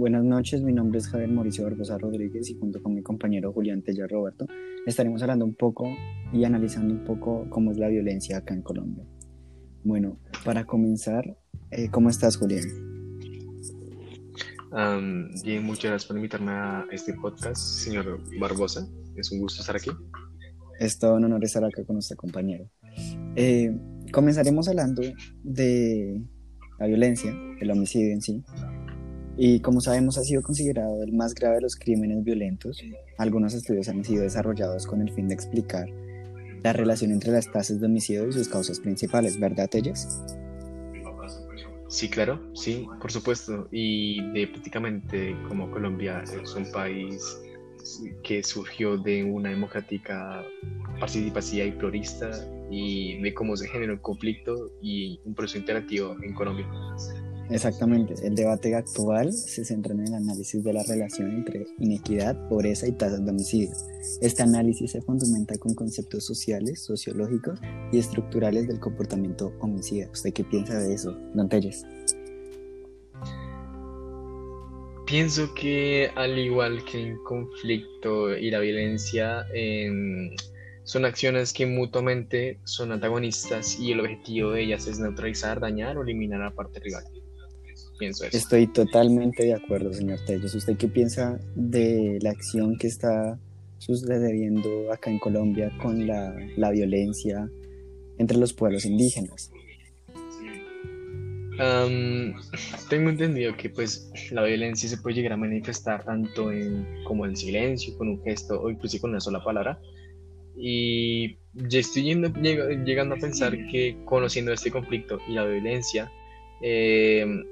buenas noches. Mi nombre es Javier Mauricio Barbosa Rodríguez y junto con mi compañero Julián Tella Roberto estaremos hablando un poco y analizando un poco cómo es la violencia acá en Colombia. Bueno, para comenzar, eh, ¿cómo estás, Julián? bien, muchas gracias por invitarme a este podcast, señor Barbosa. Es un gusto estar aquí. Es todo un honor estar acá con nuestro compañero. Eh, comenzaremos hablando de la violencia, el homicidio en sí, y como sabemos ha sido considerado el más grave de los crímenes violentos. Algunos estudios han sido desarrollados con el fin de explicar la relación entre las tasas de homicidio y sus causas principales, ¿verdad, Telles? Sí, claro, sí, por supuesto. Y de prácticamente como Colombia es un país que surgió de una democrática participativa y plurista y de cómo se generó el conflicto y un proceso interactivo en Colombia. Exactamente, el debate actual se centra en el análisis de la relación entre inequidad, pobreza y tasas de homicidio. Este análisis se fundamenta con conceptos sociales, sociológicos y estructurales del comportamiento homicida. ¿Usted qué piensa de eso, Don? Pienso que al igual que el conflicto y la violencia, em, son acciones que mutuamente son antagonistas y el objetivo de ellas es neutralizar, dañar o eliminar a la parte rival. Pienso eso. Estoy totalmente de acuerdo, señor Tellos. ¿Usted qué piensa de la acción que está sucediendo acá en Colombia con la, la violencia entre los pueblos indígenas? tengo entendido que pues la violencia se puede llegar a manifestar tanto en como en silencio, con un gesto o incluso con una sola palabra. Y ya estoy llegando a pensar que conociendo este conflicto y la violencia, em,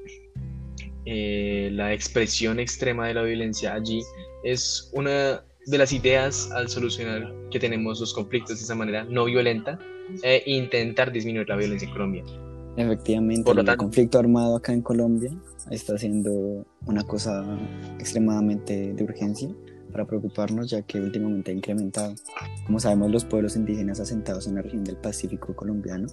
eh, la expresión extrema de la violencia allí es una de las ideas al solucionar que tenemos los conflictos de esa manera no violenta e intentar disminuir la violencia en Colombia. Efectivamente, el conflicto armado acá en Colombia está siendo una cosa extremadamente de urgencia para preocuparnos, ya que últimamente ha incrementado. Como sabemos, los pueblos indígenas asentados en la región del Pacífico colombiano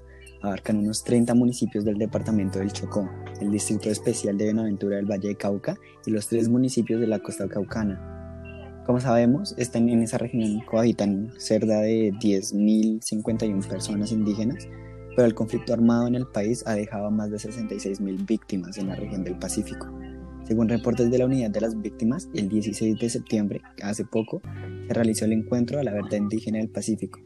abarcan unos 30 municipios del departamento del Chocó, el distrito especial de Benaventura del Valle de Cauca y los tres municipios de la costa caucana. Como sabemos, están en esa región cohabitan cerca de 10.051 personas indígenas pero el conflicto armado en el país ha dejado más de 66.000 víctimas en la región del Pacífico. Según reportes de la Unidad de las Víctimas, el 16 de septiembre, hace poco, se realizó el encuentro a la verdad indígena del Pacífico,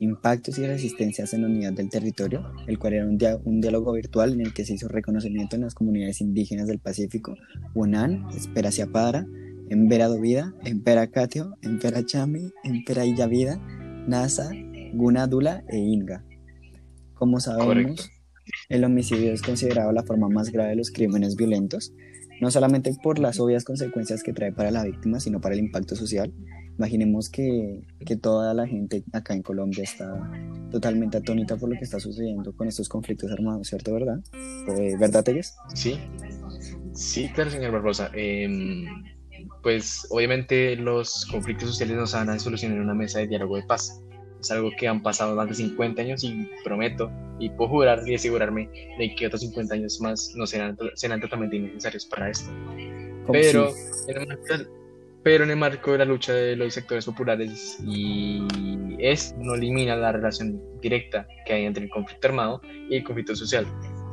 impactos y resistencias en la unidad del territorio, el cual era un, un, diálogo virtual en el que se hizo reconocimiento en las comunidades indígenas del Pacífico, Unan, Esperaciapadra, Embera Dovida, Empera Catio, Empera Chami, Empera Illavida, Nasa, Gunadula e Inga. Como sabemos, el homicidio es considerado la forma más grave de los crímenes violentos, no solamente por las obvias consecuencias que trae para la víctima, sino para el impacto social. Imaginemos que, que toda la gente acá en Colombia está totalmente atónita por lo que está sucediendo con estos conflictos armados, ¿cierto? ¿Verdad? Eh, ¿Verdad, Telles? Sí, sí, claro, señor Barbosa. Em, pues obviamente los conflictos sociales no se van a solucionar en una mesa de diálogo de paz es algo que han pasado más de 50 años y prometo y puedo jurar y asegurarme de que otros 50 años más no serán, serán totalmente innecesarios para esto. Pero en, el marco, pero en el marco de la lucha de los sectores populares y es no elimina la relación directa que hay entre el conflicto armado y el conflicto social.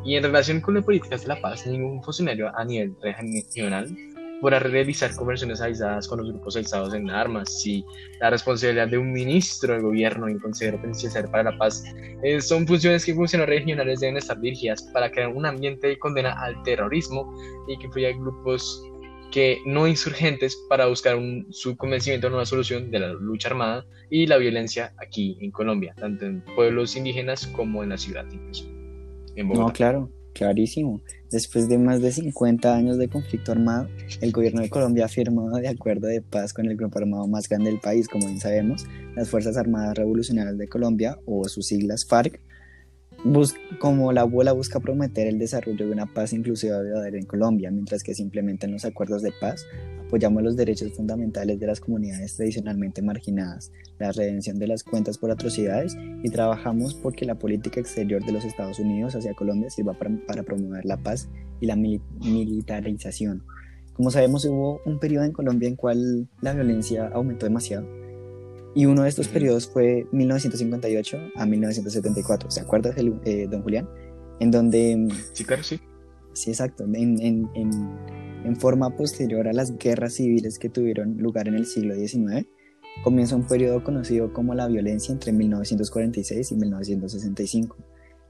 Y en relación con las políticas de la paz, ningún funcionario a nivel regional para realizar conversiones aisladas con los grupos aislados en armas. Si la responsabilidad de un ministro del gobierno en Consejo Presidencial para la Paz eh, son funciones que funcionarios regionales deben estar dirigidas para crear un ambiente de condena al terrorismo y que incluya grupos que no insurgentes para buscar un, su convencimiento en una solución de la lucha armada y la violencia aquí en Colombia, tanto en pueblos indígenas como en la ciudad incluso. En No, claro, clarísimo. Después de más de 50 años de conflicto armado, el gobierno de Colombia ha firmado de acuerdo de paz con el grupo armado más grande del país, como bien sabemos, las Fuerzas Armadas Revolucionarias de Colombia, o sus siglas FARC, como la abuela busca prometer el desarrollo de una paz inclusiva verdadera en Colombia, mientras que se implementan los acuerdos de paz, apoyamos los derechos fundamentales de las comunidades tradicionalmente marginadas, la redención de las cuentas por atrocidades y trabajamos porque la política exterior de los Estados Unidos hacia Colombia sirva para, promover la paz y la militarización. Como sabemos, hubo un periodo en Colombia en cual la violencia aumentó demasiado. Y uno de estos periodos fue 1958 a 1974. ¿Se acuerda, eh, don Julián? En donde... Sí, claro, sí. Sí, exacto. En, en, en, en forma posterior a las guerras civiles que tuvieron lugar en el siglo XIX, comienza un periodo conocido como la violencia entre 1946 y 1965,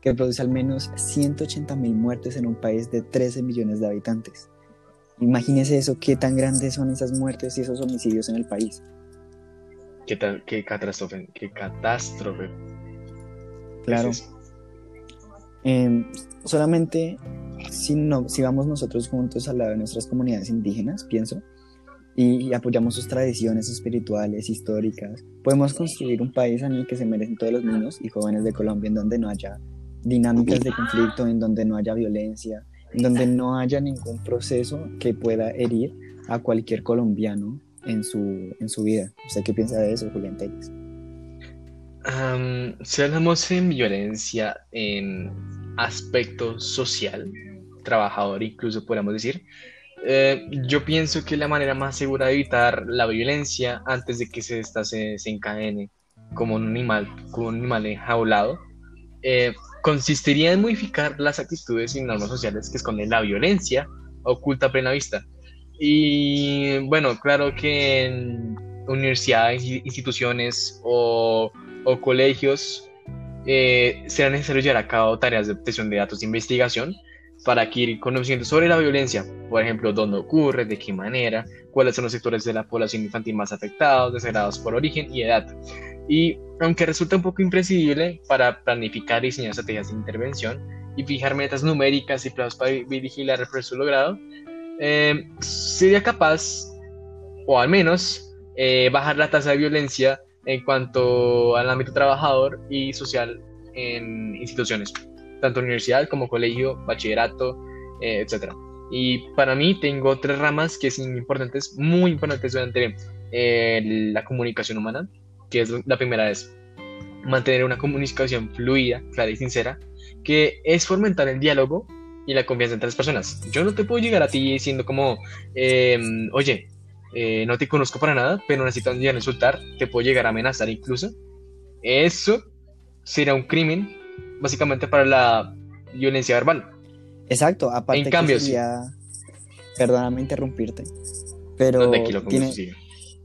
que produce al menos 180 mil muertes en un país de 13 millones de habitantes. Imagínese eso, qué tan grandes son esas muertes y esos homicidios en el país. Qué, qué catástrofe, qué catástrofe. Claro. Em, solamente si, no, si vamos nosotros juntos al lado de nuestras comunidades indígenas, pienso, y, apoyamos sus tradiciones espirituales, históricas, podemos construir un país en el que se merecen todos los niños y jóvenes de Colombia, en donde no haya dinámicas de conflicto, en donde no haya violencia, en donde no haya ningún proceso que pueda herir a cualquier colombiano en su, en su vida. ¿Usted qué piensa de eso, Julián Telles? si hablamos en violencia en aspecto social, trabajador incluso podríamos decir, eh, yo pienso que la manera más segura de evitar la violencia antes de que se, esta se, encadene como un animal, como un animal enjaulado, eh, consistiría en modificar las actitudes y normas sociales que esconden la violencia oculta a plena vista. Y bueno, claro que en universidades, instituciones o, o colegios eh, será necesario llevar a cabo tareas de obtención de datos de investigación para adquirir conocimiento sobre la violencia, por ejemplo, dónde ocurre, de qué manera, cuáles son los sectores de la población infantil más afectados, desagradados por origen y edad. Y aunque resulta un poco imprescindible para planificar y diseñar estrategias de intervención y fijar metas numéricas y plazos para vigilar el proceso logrado, eh, sería capaz, o al menos, eh, bajar la tasa de violencia en cuanto al ámbito trabajador y social en instituciones tanto universidad como colegio, bachillerato, eh, etc. Y para mí tengo tres ramas que son importantes, muy importantes durante eh, la comunicación humana, que es la primera es mantener una comunicación fluida, clara y sincera, que es fomentar el diálogo y la confianza entre las personas. Yo no te puedo llegar a ti diciendo como, em, oye, eh, no te conozco para nada, pero necesito llegar a insultar, te puedo llegar a amenazar incluso. Eso será un crimen básicamente para la violencia verbal. Exacto, aparte en cambio, perdóname interrumpirte, pero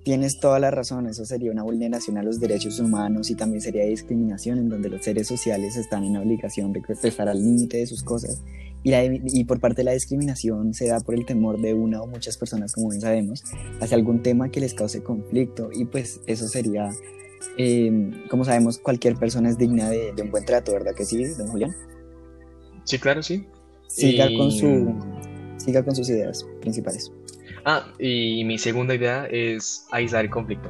tienes toda la razón, eso sería una vulneración a los derechos humanos y también sería discriminación en donde los seres sociales están en obligación de estar al límite de sus cosas. Y, y, por parte de la discriminación se da por el temor de una o muchas personas, como bien sabemos, hacia algún tema que les cause conflicto y pues eso sería eh, como sabemos, cualquier persona es digna de, un buen trato, ¿verdad que sí, don Julián? Sí, claro, sí. Siga, con, su, siga con sus ideas principales. Ah, y mi segunda idea es aislar el conflicto.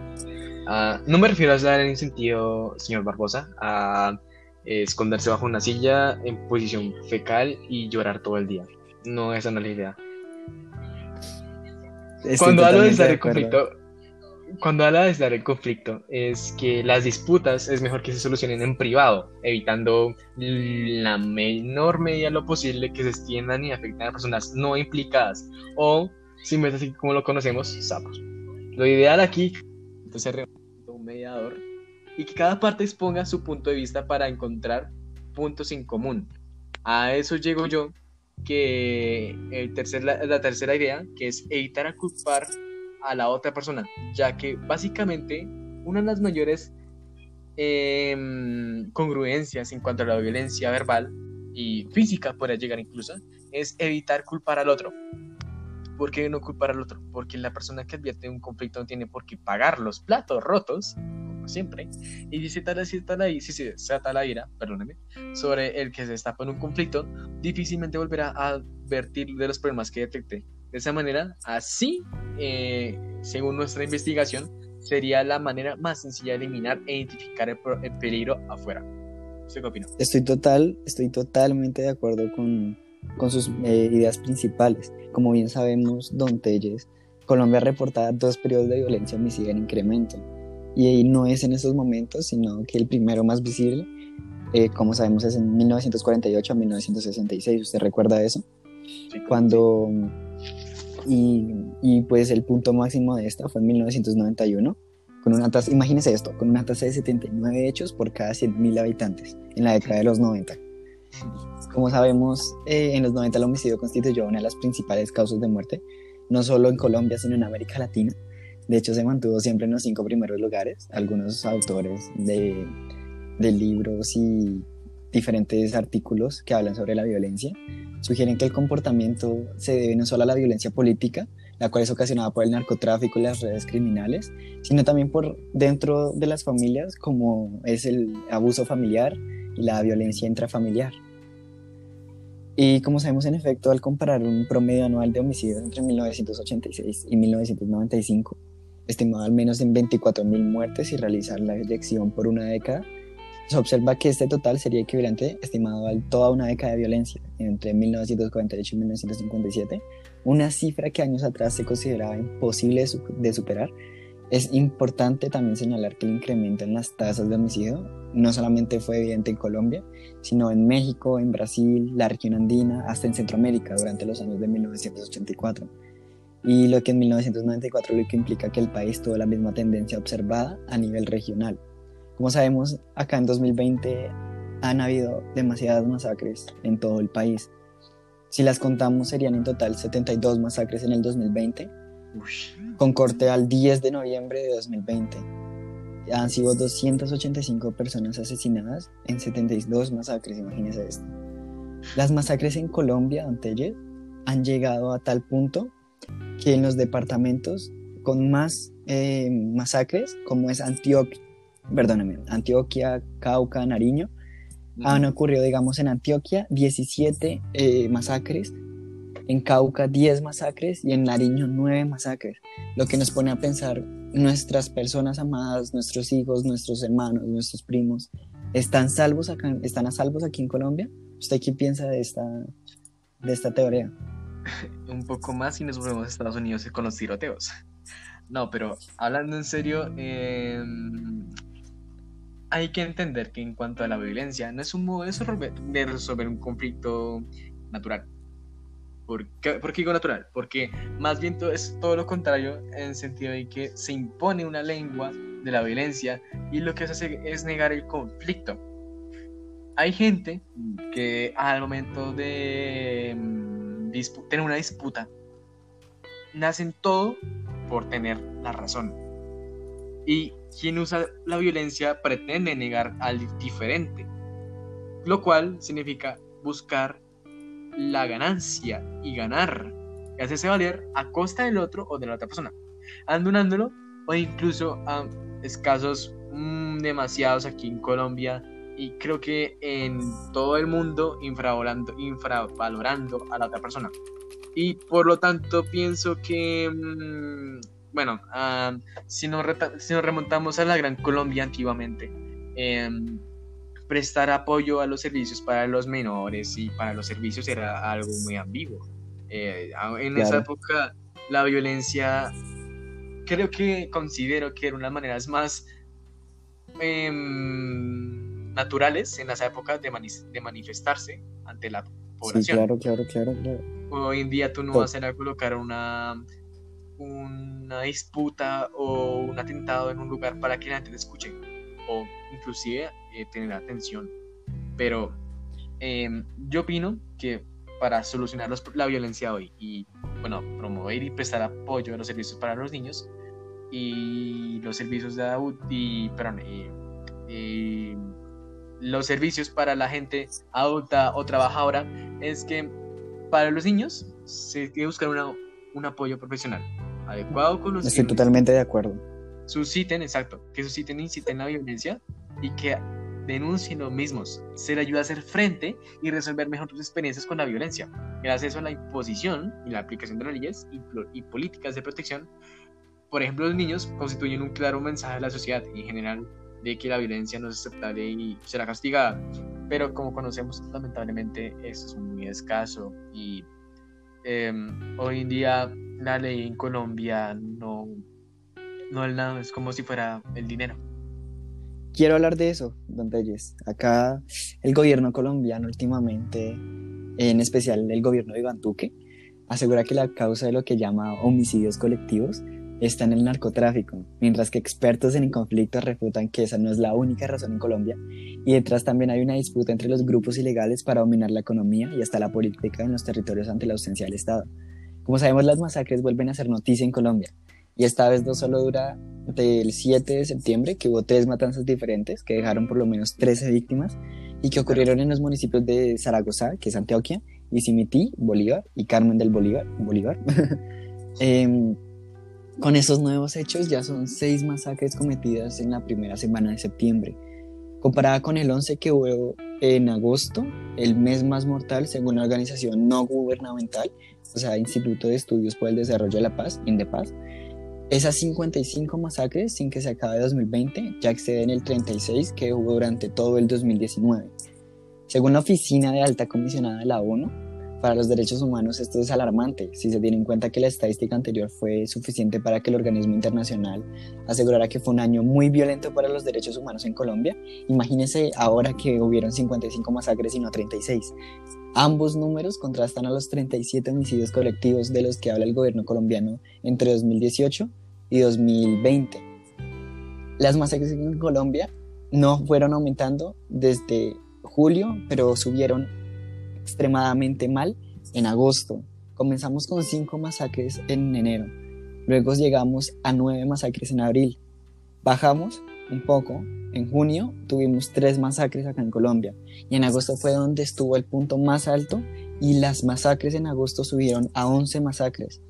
Ah, no me refiero a aislar en el sentido, señor Barbosa, a esconderse bajo una silla en posición fecal y llorar todo el día. No, esa no es la idea. Cuando hablo de aislar el conflicto, cuando habla de dar el conflicto, es que las disputas es mejor que se solucionen en privado, evitando la menor medida lo posible que se extiendan y afecten a personas no implicadas o, simplemente así como lo conocemos, sapos. Lo ideal aquí es un mediador y que cada parte exponga su punto de vista para encontrar puntos en común. A eso llego yo, que el tercer, la tercera idea, que es evitar culpar a la otra persona, ya que básicamente una de las mayores em, congruencias en cuanto a la violencia verbal y física, podría llegar incluso, es evitar culpar al otro. ¿Por qué no culpar al otro? Porque la persona que advierte un conflicto no tiene por qué pagar los platos rotos, como siempre, y si se trata, si si se trata la ira, perdóneme, sobre el que se está en un conflicto, difícilmente volverá a advertir de los problemas que detecte de esa manera, así, eh, según nuestra investigación, sería la manera más sencilla de eliminar e identificar el, peligro afuera. ¿Usted qué opina? Estoy, total, estoy totalmente de acuerdo con, con sus eh, ideas principales. Como bien sabemos, Don Telles, Colombia reporta dos periodos de violencia homicida en incremento. Y no es en esos momentos, sino que el primero más visible, eh, como sabemos, es en 1948 a 1966. ¿Usted recuerda eso? Sí, Cuando Y, y, pues el punto máximo de esta fue en 1991, con una tasa, imagínense esto, con una tasa de 79 hechos por cada 100.000 habitantes en la década de los 90. Como sabemos, eh, en los 90 el homicidio constituyó una de las principales causas de muerte, no solo en Colombia, sino en América Latina. De hecho, se mantuvo siempre en los cinco primeros lugares. Algunos autores de, de libros y diferentes artículos que hablan sobre la violencia sugieren que el comportamiento se debe no solo a la violencia política, la cual es ocasionada por el narcotráfico y las redes criminales, sino también por dentro de las familias, como es el abuso familiar la violencia intrafamiliar. Y como sabemos, en efecto, al comparar un promedio anual de homicidios entre 1986 y 1995, estimado al menos en 24.000 muertes y realizar la eyección por una década, se observa que este total sería equivalente, estimado a toda una década de violencia, entre 1948 y 1957, una cifra que años atrás se consideraba imposible de superar. Es importante también señalar que el incremento en las tasas de homicidio no solamente fue evidente en Colombia, sino en México, en Brasil, la región andina, hasta en Centroamérica durante los años de 1984. Y lo que en 1994 lo que implica que el país tuvo la misma tendencia observada a nivel regional. Como sabemos, acá en 2020 han habido demasiadas masacres en todo el país. Si las contamos, serían en total 72 masacres en el 2020, con corte al 10 de noviembre de 2020. Han sido 285 personas asesinadas en 72 masacres, imagínense esto. Las masacres en Colombia, Antelle, han llegado a tal punto que en los departamentos con más eh, masacres, como es Antioquia, perdóname, Antioquia, Cauca, Nariño, han ocurrido, digamos, en Antioquia 17 eh, masacres, en Cauca 10 masacres y en Nariño 9 masacres, lo que nos pone a pensar nuestras personas amadas, nuestros hijos, nuestros hermanos, nuestros primos, ¿están, salvos acá, están a salvos aquí en Colombia? ¿Usted qué piensa de esta, de esta teoría? Un poco más y nos volvemos a Estados Unidos con los tiroteos. No, pero hablando en serio, eh, hay que entender que en cuanto a la violencia, no es un modo de resolver, un conflicto natural. ¿Por qué, digo natural? Porque más bien todo es todo lo contrario en el sentido de que se impone una lengua de la violencia y lo que se hace es negar el conflicto. Hay gente que al momento de mm, tener una disputa, nacen todo por tener la razón. Y quien usa la violencia pretende negar al diferente, lo cual significa buscar la ganancia y ganar, y hacerse valer a costa del otro o de la otra persona, abandonándolo o incluso a escasos mm, demasiados aquí en Colombia y creo que en todo el mundo infravalorando, a la otra persona. Y por lo tanto pienso que mm, bueno, si, nos remontamos a la Gran Colombia antiguamente, em, prestar apoyo a los servicios para los menores y para los servicios era algo muy ambiguo. Eh, en esa época la violencia creo que considero que era una de las maneras más em, naturales en esa épocas de, de, manifestarse ante la población. Sí, claro, claro, claro, Hoy en día tú no vas a ir a colocar una una disputa o un atentado en un lugar para que la gente te escuche o inclusive eh, tener atención. Pero em, yo opino que para solucionar la violencia hoy y bueno, promover y prestar apoyo a los servicios para los niños y los servicios de adulto y, perdón, y, los servicios para la gente adulta o trabajadora es que para los niños se tiene que buscar un apoyo profesional adecuado con los Estoy totalmente de acuerdo. Susciten, exacto, que susciten, inciten la violencia y que denuncien los mismos. Se le ayuda a hacer frente y resolver mejor sus experiencias con la violencia. Gracias a la imposición y la aplicación de las leyes y, políticas de protección, por ejemplo, los niños constituyen un claro mensaje a la sociedad en general de que la violencia no es aceptable y será castigada. Pero como conocemos, lamentablemente, eso es muy escaso y em, hoy en día la ley en Colombia no, no es nada, es como si fuera el dinero. Quiero hablar de eso, don Reyes. Acá el gobierno colombiano últimamente, en especial el gobierno de Iván Duque, asegura que la causa de lo que llama homicidios colectivos está en el narcotráfico, mientras que expertos en conflicto refutan que esa no es la única razón en Colombia, y detrás también hay una disputa entre los grupos ilegales para dominar la economía y hasta la política en los territorios ante la ausencia del Estado. Como sabemos, las masacres vuelven a ser noticia en Colombia, y esta vez no solo dura del 7 de septiembre, que hubo tres matanzas diferentes que dejaron por lo menos 13 víctimas y que ocurrieron en los municipios de Zaragoza, que es Antioquia, y Simití, Bolívar, y Carmen del Bolívar, Bolívar. Em, con esos nuevos hechos ya son seis masacres cometidas en la primera semana de septiembre, comparada con el 11 que hubo en agosto, el mes más mortal según la organización no gubernamental, o sea, Instituto de Estudios por el Desarrollo de la Paz, INDEPAZ, esas 55 masacres sin que se acabe 2020 ya exceden el 36 que hubo durante todo el 2019. Según la Oficina de Alta Comisionada de la ONU para los Derechos Humanos, esto es alarmante si se tiene en cuenta que la estadística anterior fue suficiente para que el organismo internacional asegurara que fue un año muy violento para los derechos humanos en Colombia. Imagínense ahora que hubieron 55 masacres y no 36. Ambos números contrastan a los 37 homicidios colectivos de los que habla el gobierno colombiano entre 2018 y 2020. Las masacres en Colombia no fueron aumentando desde julio, pero subieron extremadamente mal en agosto. Comenzamos con 5 masacres en enero, luego llegamos a 9 masacres en abril. Bajamos un poco en junio tuvimos tres masacres acá en Colombia y en agosto fue donde estuvo el punto más alto y las masacres en agosto subieron a 11 masacres.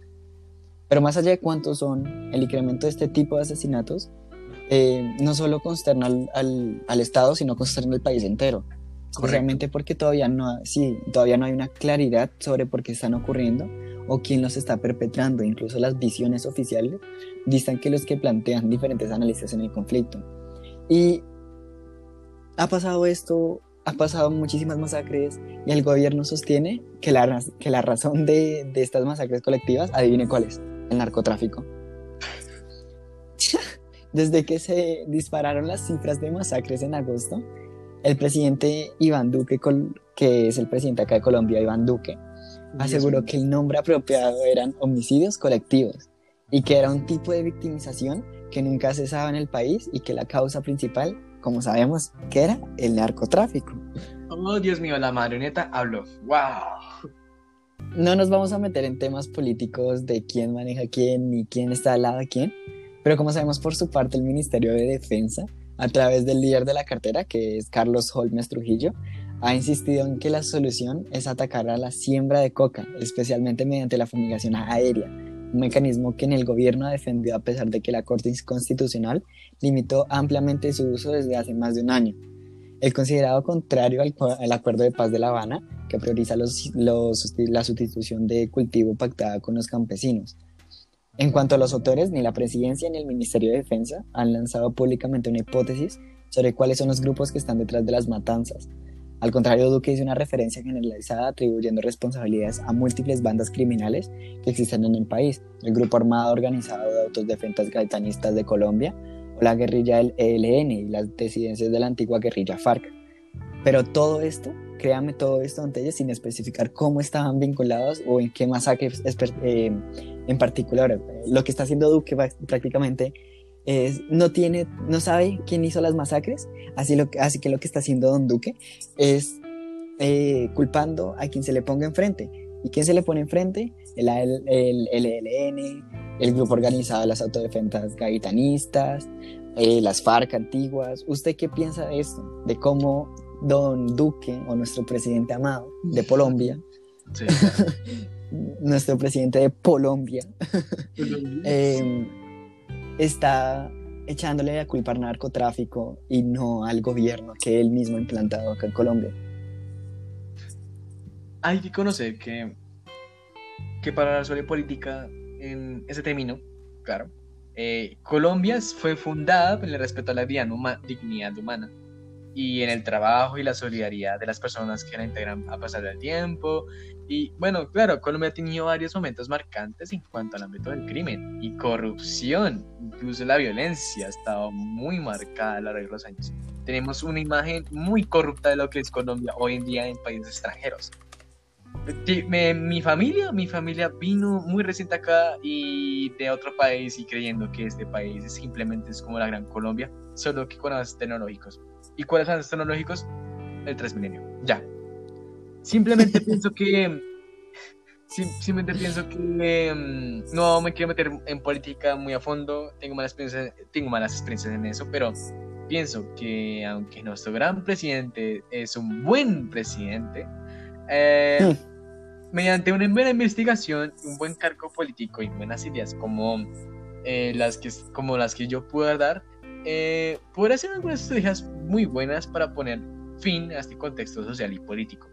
Pero más allá de cuántos son, el incremento de este tipo de asesinatos eh, no solo consterna al, al, Estado, sino consterna al país entero. Realmente porque todavía no, sí, todavía no hay una claridad sobre por qué están ocurriendo o quién los está perpetrando. Incluso las visiones oficiales distan que los que plantean diferentes análisis en el conflicto. Y ha pasado esto, ha pasado muchísimas masacres y el gobierno sostiene que la, que la razón de, de estas masacres colectivas, adivine cuál es, el narcotráfico. Desde que se dispararon las cifras de masacres en agosto, el presidente Iván Duque, que es el presidente acá de Colombia, Iván Duque, aseguró que el nombre apropiado eran homicidios colectivos y que era un tipo de victimización que nunca cesaba en el país y que la causa principal, como sabemos, que era el narcotráfico. Oh, Dios mío, la marioneta habló. ¡Wow! No nos vamos a meter en temas políticos de quién maneja quién ni quién está al lado de quién, pero como sabemos por su parte el Ministerio de Defensa, a través del líder de la cartera, que es Carlos Holmes Trujillo, ha insistido en que la solución es atacar a la siembra de coca, especialmente mediante la fumigación aérea, un mecanismo que en el gobierno ha defendido a pesar de que la Corte Constitucional limitó ampliamente su uso desde hace más de un año. El considerado contrario al, Acuerdo de Paz de La Habana, que prioriza la sustitución de cultivo pactada con los campesinos. En cuanto a los autores, ni la presidencia ni el Ministerio de Defensa han lanzado públicamente una hipótesis sobre cuáles son los grupos que están detrás de las matanzas, al contrario, Duque hizo una referencia generalizada atribuyendo responsabilidades a múltiples bandas criminales que existen en el país, el Grupo Armado Organizado de Autodefensas Gaitanistas de Colombia o la guerrilla del ELN y las disidencias de la antigua guerrilla FARC. Pero todo esto, créame todo esto ante ellos sin especificar cómo estaban vinculados o en qué masacres eh, en particular. Lo que está haciendo Duque prácticamente no tiene, no sabe quién hizo las masacres, así, lo, así que lo que está haciendo Don Duque es eh, culpando a quien se le ponga enfrente. ¿Y quién se le pone enfrente? El, el, el ELN, el grupo organizado de las autodefensas gaitanistas, eh, las FARC antiguas. ¿Usted qué piensa de esto? De cómo Don Duque o nuestro presidente amado de Colombia, nuestro presidente de Colombia, eh, está echándole la culpa al narcotráfico y no al gobierno que él mismo ha implantado acá en Colombia. Hay que conocer que, que para la política en ese término, claro, eh, Colombia fue fundada por el respeto a la dignidad humana y en el trabajo y la solidaridad de las personas que la integran a pasar del tiempo. Y bueno, claro, Colombia ha tenido varios momentos marcantes en cuanto al ámbito del crimen y corrupción, incluso la violencia ha estado muy marcada a lo largo de los años. Tenemos una imagen muy corrupta de lo que es Colombia hoy en día en países extranjeros. mi familia, mi familia vino muy reciente acá y de otro país y creyendo que este país simplemente es como la Gran Colombia, solo que con avances tecnológicos. ¿Y cuáles son los tecnológicos? El Transmilenio. Ya. Simplemente pienso que simplemente pienso que no me quiero meter en política muy a fondo, tengo malas experiencias, tengo malas experiencias en eso, pero pienso que aunque nuestro gran presidente es un buen presidente, eh, hmm. mediante una buena investigación, un buen cargo político y buenas ideas como, eh, las, que, como las que yo pueda dar, eh, podrá hacer algunas estrategias muy buenas para poner fin a este contexto social y político.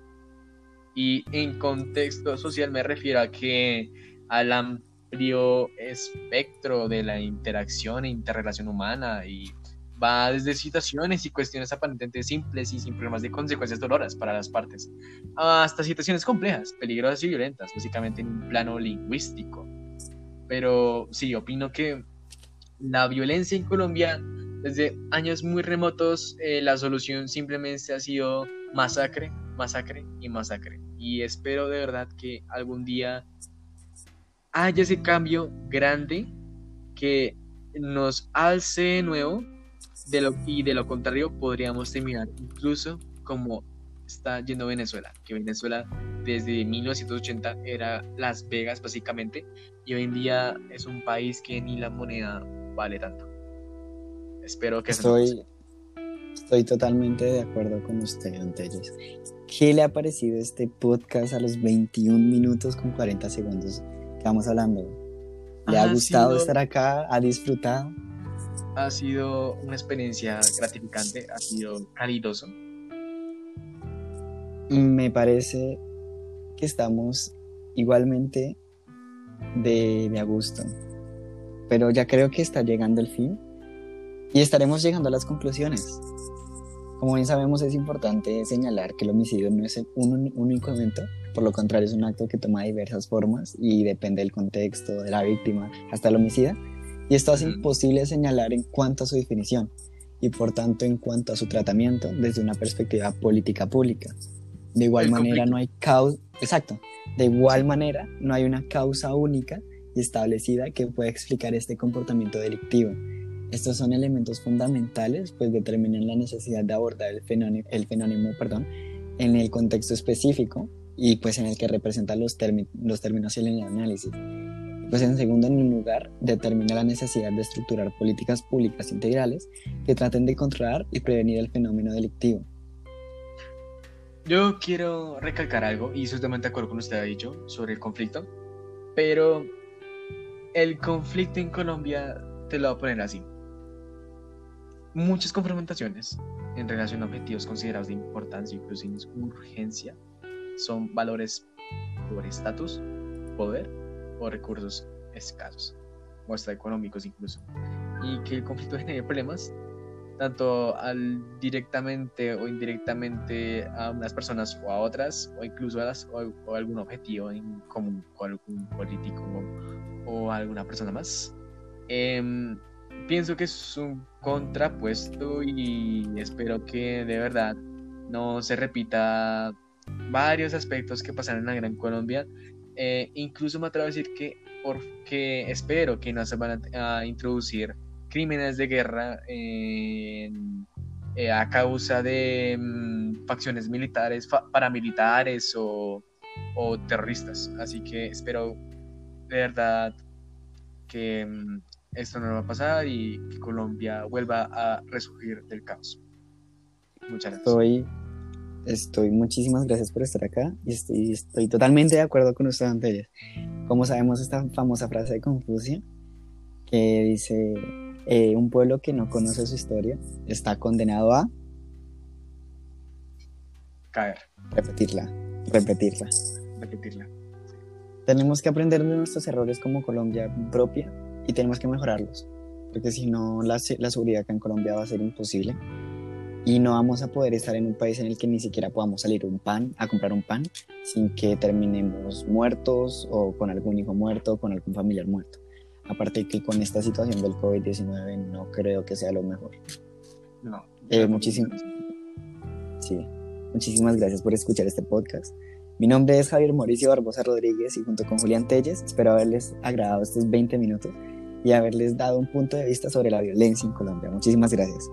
Y en contexto social me refiero a que al amplio espectro de la interacción e interrelación humana y va desde situaciones y cuestiones aparentemente simples y sin problemas de consecuencias dolorosas para las partes, hasta situaciones complejas, peligrosas y violentas, básicamente en un plano lingüístico. Pero sí, opino que la violencia en Colombia, desde años muy remotos, eh, la solución simplemente ha sido masacre, masacre y masacre. Y espero de verdad que algún día haya ese cambio grande que nos alce de nuevo de lo, y de lo contrario podríamos terminar incluso como está yendo Venezuela, que Venezuela desde 1980 era Las Vegas básicamente y hoy en día es un país que ni la moneda vale tanto. Espero que estoy, estoy totalmente de acuerdo con usted, Anteles. ¿Qué le ha parecido este podcast a los 21 minutos con 40 segundos que vamos hablando? ¿Le ha gustado estar acá? ¿Ha disfrutado? Ha sido una experiencia gratificante, ha sido calidoso. Me parece que estamos igualmente de, de a gusto, pero ya creo que está llegando el fin y estaremos llegando a las conclusiones. Como bien sabemos, es importante señalar que el homicidio no es un único evento, por lo contrario, es un acto que toma diversas formas y depende del contexto, de la víctima, hasta el homicida. Y esto hace imposible señalar en cuanto a su definición y por tanto en cuanto a su tratamiento desde una perspectiva política pública. De igual manera, no hay causa, exacto, de igual manera, no hay una causa única y establecida que pueda explicar este comportamiento delictivo estos son elementos fundamentales, pues determinan la necesidad de abordar el fenómeno, el fenómeno perdón, en el contexto específico y pues en el que representan los, los términos y el análisis. Pues en segundo lugar, determina la necesidad de estructurar políticas públicas integrales que traten de controlar y prevenir el fenómeno delictivo. Yo quiero recalcar algo, y totalmente de acuerdo con usted ha dicho, sobre el conflicto, pero el conflicto en Colombia te lo voy a poner así muchas confrontaciones en relación a objetivos considerados de importancia, incluso urgencia, son valores por estatus, poder o recursos escasos, o hasta económicos incluso, y que el conflicto genere problemas tanto al directamente o indirectamente a unas personas o a otras, o incluso a, las, o, algún objetivo en común con algún político o, alguna persona más. Em, pienso que es un contrapuesto y espero que de verdad no se repita varios aspectos que pasaron en la Gran Colombia. Eh, incluso me atrevo a decir que porque espero que no se van a, introducir crímenes de guerra eh, a causa de mm, facciones militares, paramilitares o, o terroristas. Así que espero de verdad que mm, esto no va a pasar y que Colombia vuelva a resurgir del caos. Muchas gracias. Estoy, estoy muchísimas gracias por estar acá y estoy, estoy totalmente de acuerdo con usted anterior. Como sabemos esta famosa frase de Confucio que dice, eh, un pueblo que no conoce su historia está condenado a caer. Repetirla, repetirla. Repetirla. Tenemos que aprender de nuestros errores como Colombia propia y tenemos que mejorarlos, porque si no la, la seguridad acá en Colombia va a ser imposible y no vamos a poder estar en un país en el que ni siquiera podamos salir un pan a comprar un pan sin que terminemos muertos o con algún hijo muerto o con algún familiar muerto. Aparte que con esta situación del COVID-19 no creo que sea lo mejor. No. Eh, muchísimas, sí, muchísimas gracias por escuchar este podcast. Mi nombre es Javier Mauricio Barbosa Rodríguez y junto con Julián Telles espero haberles agradado estos 20 minutos y haberles dado un punto de vista sobre la violencia en Colombia. Muchísimas gracias.